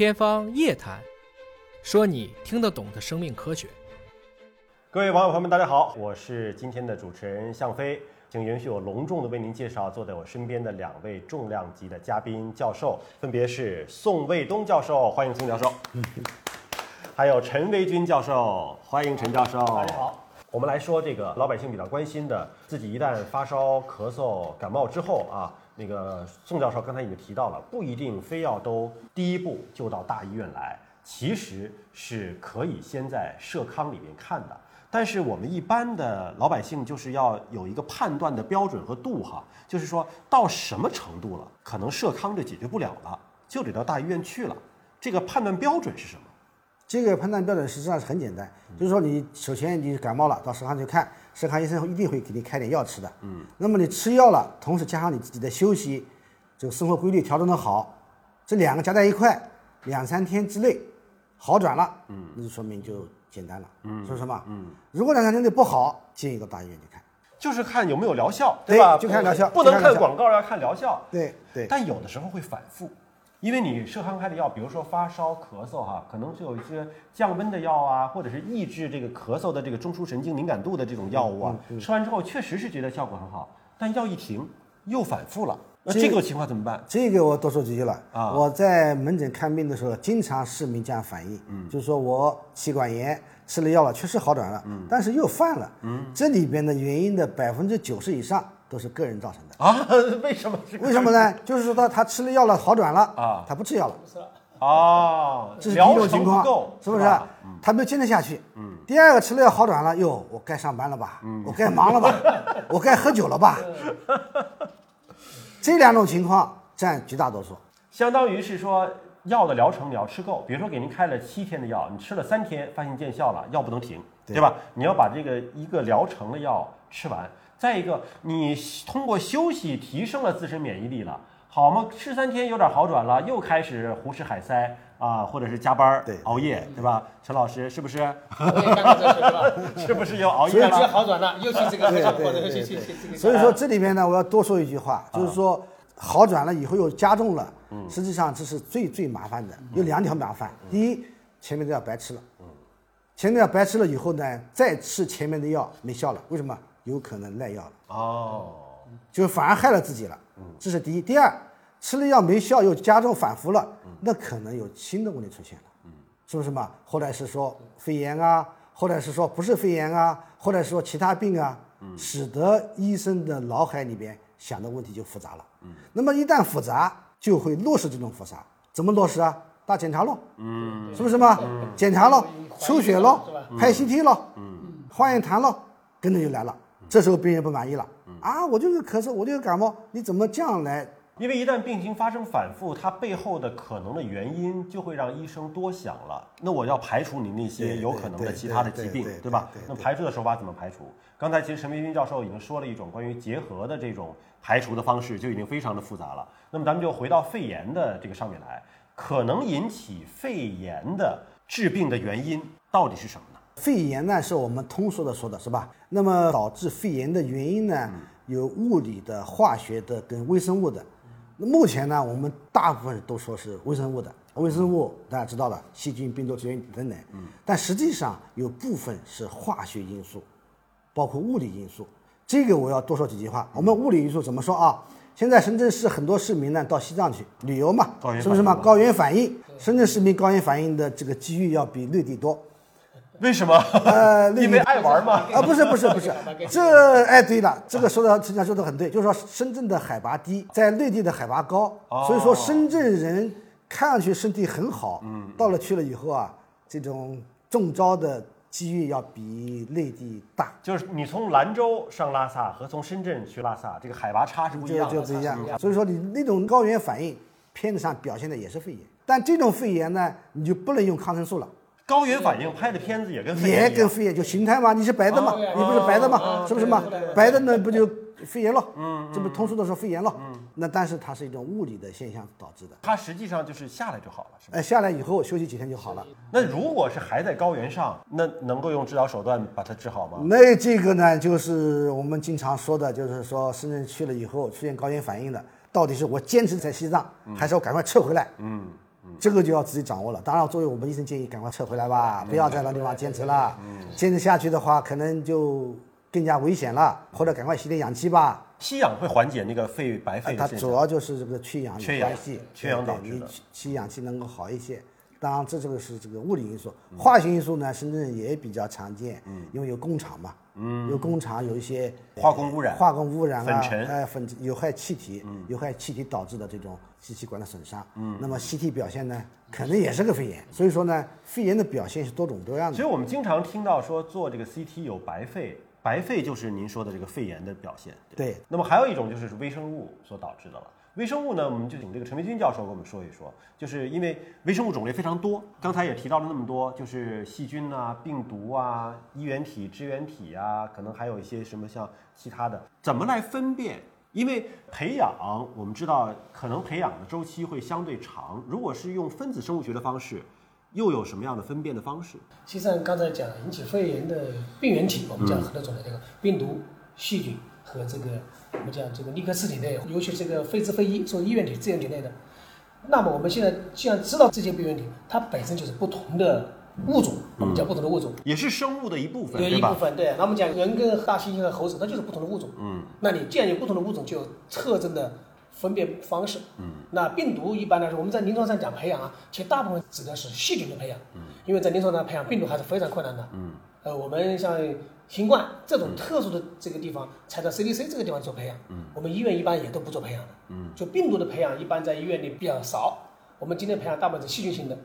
天方夜谭，说你听得懂的生命科学。各位网友朋友们，大家好，我是今天的主持人向飞，请允许我隆重的为您介绍坐在我身边的两位重量级的嘉宾教授，分别是宋卫东教授，欢迎宋教授；还有陈维军教授，欢迎陈教授。大家好。我们来说这个老百姓比较关心的，自己一旦发烧、咳嗽、感冒之后啊，那个宋教授刚才已经提到了，不一定非要都第一步就到大医院来，其实是可以先在社康里面看的。但是我们一般的老百姓就是要有一个判断的标准和度哈，就是说到什么程度了，可能社康就解决不了了，就得到大医院去了。这个判断标准是什么？这个判断标准实际上是很简单，就是说你首先你感冒了，到食堂去看，食堂医生一定会给你开点药吃的。嗯。那么你吃药了，同时加上你自己的休息，这个生活规律调整的好，这两个加在一块，两三天之内好转了，嗯，那就说明就简单了，嗯，说什么？嗯。如果两三天内不好，建议到大医院去看，就是看有没有疗效，对吧？就看疗效，不能看广告，要看疗效。对对。但有的时候会反复。因为你社康开的药，比如说发烧、咳嗽，哈，可能是有一些降温的药啊，或者是抑制这个咳嗽的这个中枢神经敏感度的这种药物啊，吃完之后确实是觉得效果很好，但药一停又反复了，那这个情况怎么办？这个我多说几句了啊！我在门诊看病的时候，经常市民这样反映，嗯，就是说我气管炎吃了药了，确实好转了，嗯，但是又犯了，嗯，这里边的原因的百分之九十以上。都是个人造成的啊？为什么？为什么呢？就是说他他吃了药了，好转了啊，他不吃药了，啊，这是第一种情况，是不是？他没有坚持下去。嗯。第二个吃了药好转了，哟，我该上班了吧？嗯。我该忙了吧？我该喝酒了吧？这两种情况占绝大多数。相当于是说，药的疗程你要吃够，比如说给您开了七天的药，你吃了三天发现见效了，药不能停，对吧？你要把这个一个疗程的药吃完。再一个，你通过休息提升了自身免疫力了，好吗？吃三天有点好转了，又开始胡吃海塞啊，或者是加班对，熬夜，对吧？陈老师是不是？是不是又熬夜了？所以好转了，又去这个效果的，去去去。所以说这里面呢，我要多说一句话，就是说好转了以后又加重了，实际上这是最最麻烦的，有两条麻烦。第一，前面的药白吃了，前面药白吃了以后呢，再吃前面的药没效了，为什么？有可能耐药了哦，就反而害了自己了。嗯，这是第一。第二，吃了药没效又加重反复了，那可能有新的问题出现了。嗯，是不是嘛？或者是说肺炎啊，或者是说不是肺炎啊，或者是说其他病啊，使得医生的脑海里边想的问题就复杂了。嗯，那么一旦复杂，就会落实这种复杂。怎么落实啊？大检查喽。嗯，是不是嘛？检查喽，抽血喽，拍 CT 喽，嗯，化验痰喽，跟着就来了。这时候病人不满意了，啊，我就是咳嗽，我就是感冒，你怎么这样来？因为一旦病情发生反复，它背后的可能的原因就会让医生多想了。那我要排除你那些有可能的其他的疾病，对吧？那排除的手法怎么排除？刚才其实陈培军教授已经说了一种关于结核的这种排除的方式，就已经非常的复杂了。那么咱们就回到肺炎的这个上面来，可能引起肺炎的治病的原因到底是什么呢？肺炎呢，是我们通俗的说的是吧？那么导致肺炎的原因呢，有物理的、化学的跟微生物的。那目前呢，我们大部分都说是微生物的。微生物大家知道了，细菌、病毒、支原体等等。嗯。但实际上有部分是化学因素，包括物理因素。这个我要多说几句话。我们物理因素怎么说啊？现在深圳市很多市民呢到西藏去旅游嘛，是不是嘛？高原反应，深圳市民高原反应的这个机遇要比内地多。为什么？呃，因为爱玩嘛？啊，不是不是不是，这哎对了，这个说的陈强说的很对，就是说深圳的海拔低，在内地的海拔高，所以说深圳人看上去身体很好，嗯，到了去了以后啊，这种中招的机遇要比内地大。就是你从兰州上拉萨和从深圳去拉萨，这个海拔差是不一样，就不一样。所以说你那种高原反应，片子上表现的也是肺炎，但这种肺炎呢，你就不能用抗生素了。高原反应拍的片子也跟也跟肺炎就形态嘛，你是白的嘛，你不是白的嘛，是不是嘛？白的那不就肺炎了？嗯，这不通俗的说肺炎了。嗯，那但是它是一种物理的现象导致的。它实际上就是下来就好了，是吧？哎，下来以后休息几天就好了。那如果是还在高原上，那能够用治疗手段把它治好吗？那这个呢，就是我们经常说的，就是说深圳去了以后出现高原反应的，到底是我坚持在西藏，还是我赶快撤回来？嗯。这个就要自己掌握了。当然，作为我们医生建议，赶快撤回来吧，不要在那地方坚持了。坚持下去的话，可能就更加危险了，或者赶快吸点氧气吧。吸氧会缓解那个肺白肺它主。要就是这个缺氧有缺氧关系，缺氧导致的你吸吸氧气能够好一些。当然，这这个是这个物理因素，化学因素呢，深圳也比较常见，嗯因为有工厂嘛，嗯有工厂有一些化工污染化工污染啊，粉尘呃，粉有害气体，有害气体导致的这种支气管的损伤。嗯那么 CT 表现呢，可能也是个肺炎。所以说呢，肺炎的表现是多种多样的所以。我们经常听到说做这个 CT 有白肺，白肺就是您说的这个肺炎的表现。对，那么还有一种就是微生物所导致的了。微生物呢，我们就请这个陈培军教授给我们说一说，就是因为微生物种类非常多，刚才也提到了那么多，就是细菌啊、病毒啊、衣原体、支原体啊，可能还有一些什么像其他的，怎么来分辨？因为培养，我们知道可能培养的周期会相对长，如果是用分子生物学的方式，又有什么样的分辨的方式？实际上刚才讲引起肺炎的病原体，我们讲很多种的这个病毒、细菌和这个我们讲这个立克斯体内，尤其这个非支非一做衣原体、支原体内的。那么我们现在既然知道这些病原体，它本身就是不同的物种，我们讲不同的物种。也是生物的一部分，对吧？有一部分对，那我们讲人跟大猩猩和猴子，它就是不同的物种。嗯，那你既然有不同的物种，就有特征的分辨方式。嗯，那病毒一般来说，我们在临床上讲培养啊，其实大部分指的是细菌的培养。嗯，因为在临床上培养病毒还是非常困难的。嗯，呃，我们像新冠这种特殊的这个地方，才在 CDC 这个地方做培养。嗯，我们医院一般也都不做培养的。嗯，就病毒的培养一般在医院里比较少。我们今天培养大部分是细菌性的。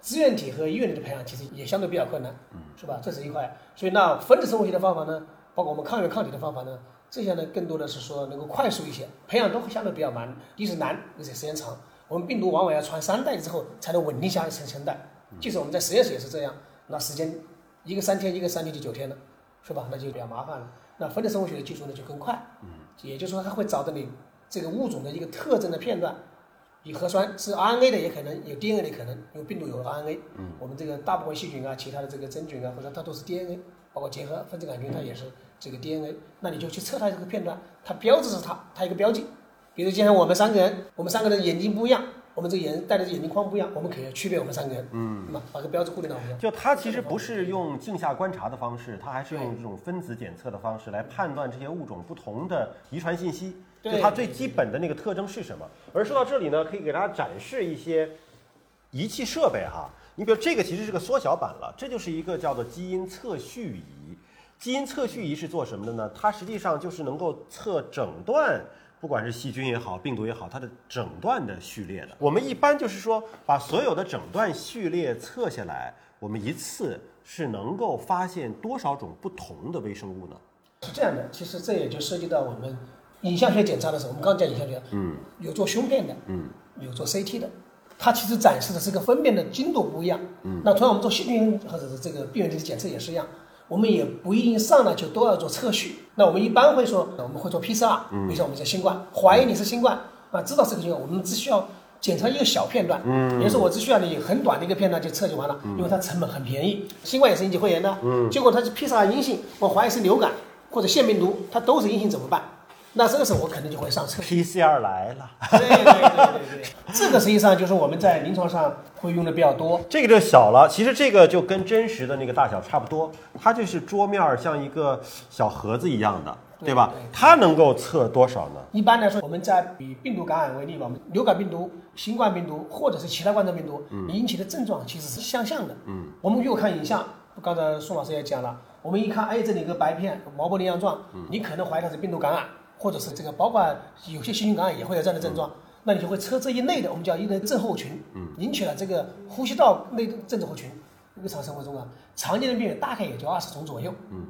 支原体和医院里的培养其实也相对比较困难，嗯，是吧？这是一块。所以那分子生物学的方法呢，包括我们抗原抗体的方法呢，这些呢更多的是说能够快速一些，培养都会相对比较难，一是难，而且时间长。我们病毒往往要传三代之后才能稳定下来成成代，即使我们在实验室也是这样，那时间一个三天，一个三天就九天了，是吧？那就比较麻烦了。那分子生物学的技术呢就更快，嗯，也就是说它会找到你这个物种的一个特征的片段。以核酸是 RNA 的，也可能有 DNA 的可能，因为病毒有 RNA。嗯，我们这个大部分细菌啊，其他的这个真菌啊，或者它都是 DNA，包括结合分子杆菌，它也是这个 DNA。那你就去测它这个片段，它标志是它，它一个标记。比如，就像我们三个人，我们三个人眼睛不一样，我们这个眼戴的眼镜框不一样，我们可以区别我们三个人。嗯，那把这个标志固定到我们。就它其实不是用镜下观察的方式，它还是用这种分子检测的方式来判断这些物种不同的遗传信息。就对它最基本的那个特征是什么？而说到这里呢，可以给大家展示一些仪器设备哈。你比如这个其实是个缩小版了，这就是一个叫做基因测序仪。基因测序仪是做什么的呢？它实际上就是能够测整段，不管是细菌也好，病毒也好，它的整段的序列的。我们一般就是说，把所有的整段序列测下来，我们一次是能够发现多少种不同的微生物呢？是这样的，其实这也就涉及到我们影像学检查的时候，我们刚刚讲影像学，嗯，有做胸片的，嗯，有做 CT 的，它其实展示的是个分辨的精度不一样，嗯，那同样我们做细菌或者是这个病原体的检测也是一样，我们也不一定上来就都要做测序，那我们一般会说，我们会做 PCR，比如说我们叫新冠，怀疑你是新冠，啊，知道是个新冠，我们只需要。检查一个小片段，嗯，也就是说我只需要你很短的一个片段就测就完了，因为它成本很便宜。新冠也是引起肺炎的，嗯，结果它是 PCR 阴性，我怀疑是流感或者腺病毒，它都是阴性怎么办？那这个时候我肯定就会上车。PCR 来了，对对对对对，这个实际上就是我们在临床上会用的比较多。这个就小了。其实这个就跟真实的那个大小差不多，它就是桌面儿像一个小盒子一样的，对吧？它能够测多少呢？一般来说，我们在以病毒感染为例吧，我们流感病毒、新冠病毒或者是其他冠状病毒引起的症状其实是相像的。嗯，我们如果看影像，刚才宋老师也讲了，我们一看，哎，这里有个白片毛玻璃样状，你可能怀疑它是病毒感染，或者是这个，包括有些细菌感染也会有这样的症状。那你就会测这一类的，我们叫一类症候群，引起了这个呼吸道内症候群。日常生活中啊，常见的病人大概也就二十种左右。嗯，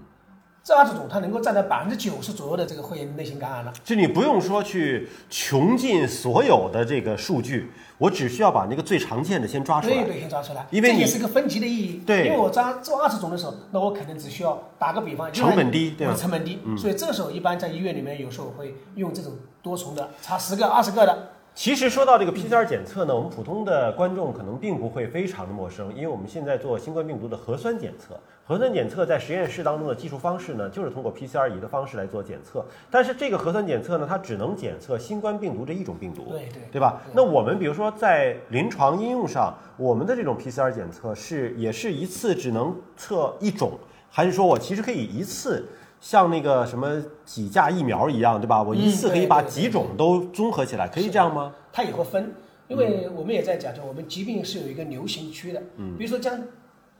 这二十种它能够占到百分之九十左右的这个肺炎类型感染了。就你不用说去穷尽所有的这个数据，我只需要把那个最常见的先抓出来。对对，先抓出来，因为你这也是个分级的意义。对因为我抓做二十种的时候，那我可能只需要打个比方，成本低对吧成本低，所以这个时候一般在医院里面有时候会用这种多重的，查十个、二十个的，其实说到这个 PCR 检测呢，我们普通的观众可能并不会非常的陌生，因为我们现在做新冠病毒的核酸检测，核酸检测在实验室当中的技术方式呢，就是通过 PCR 仪的方式来做检测。但是这个核酸检测呢，它只能检测新冠病毒这一种病毒，对对对吧？那我们比如说在临床应用上，我们的这种 PCR 检测是也是一次只能测一种，还是说我其实可以一次？像那个什么几价疫苗一样，对吧？我一次可以把几种都综合起来，可以这样吗？它也会分，因为我们也在讲，就我们疾病是有一个流行区的。嗯，比如说将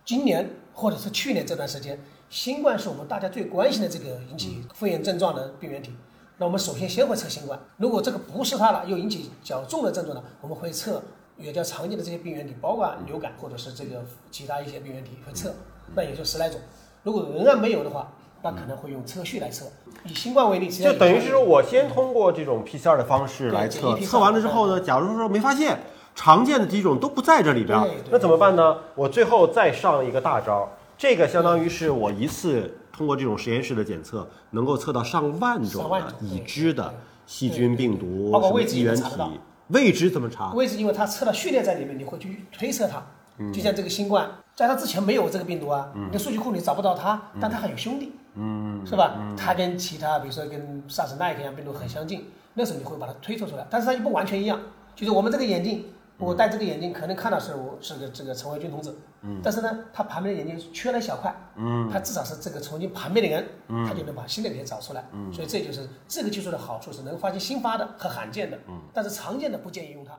今年或者是去年这段时间，新冠是我们大家最关心的这个引起肺炎症状的病原体。那我们首先先会测新冠，如果这个不是它了，又引起较重的症状呢，我们会测比较常见的这些病原体，包括流感或者是这个其他一些病原体会测，那也就十来种。如果仍然没有的话，那可能会用测序来测。以新冠为例，就等于是说我先通过这种 PCR 的方式来测，测完了之后呢，假如说没发现常见的几种都不在这里边，那怎么办呢？我最后再上一个大招，这个相当于是我一次通过这种实验室的检测，能够测到上万种的已知的细菌、病毒、包括未知原体。未知怎么查？未知，因为它测了序列在里面，你会去推测它。就像这个新冠，在它之前没有这个病毒啊，你的数据库里找不到它，但它还有兄弟。嗯，是吧？它跟其他，比如说跟 SARS、那一样病毒很相近，那时候你会把它推测出来，但是它又不完全一样。就是我们这个眼镜，我戴这个眼镜可能看到是我是个这个陈维军同志，嗯，但是呢，他旁边的眼睛缺了一小块，嗯，他至少是这个从你旁边的人，嗯，他就能把新的给找出来，嗯，所以这就是这个技术的好处是能发现新发的和罕见的，嗯，但是常见的不建议用它。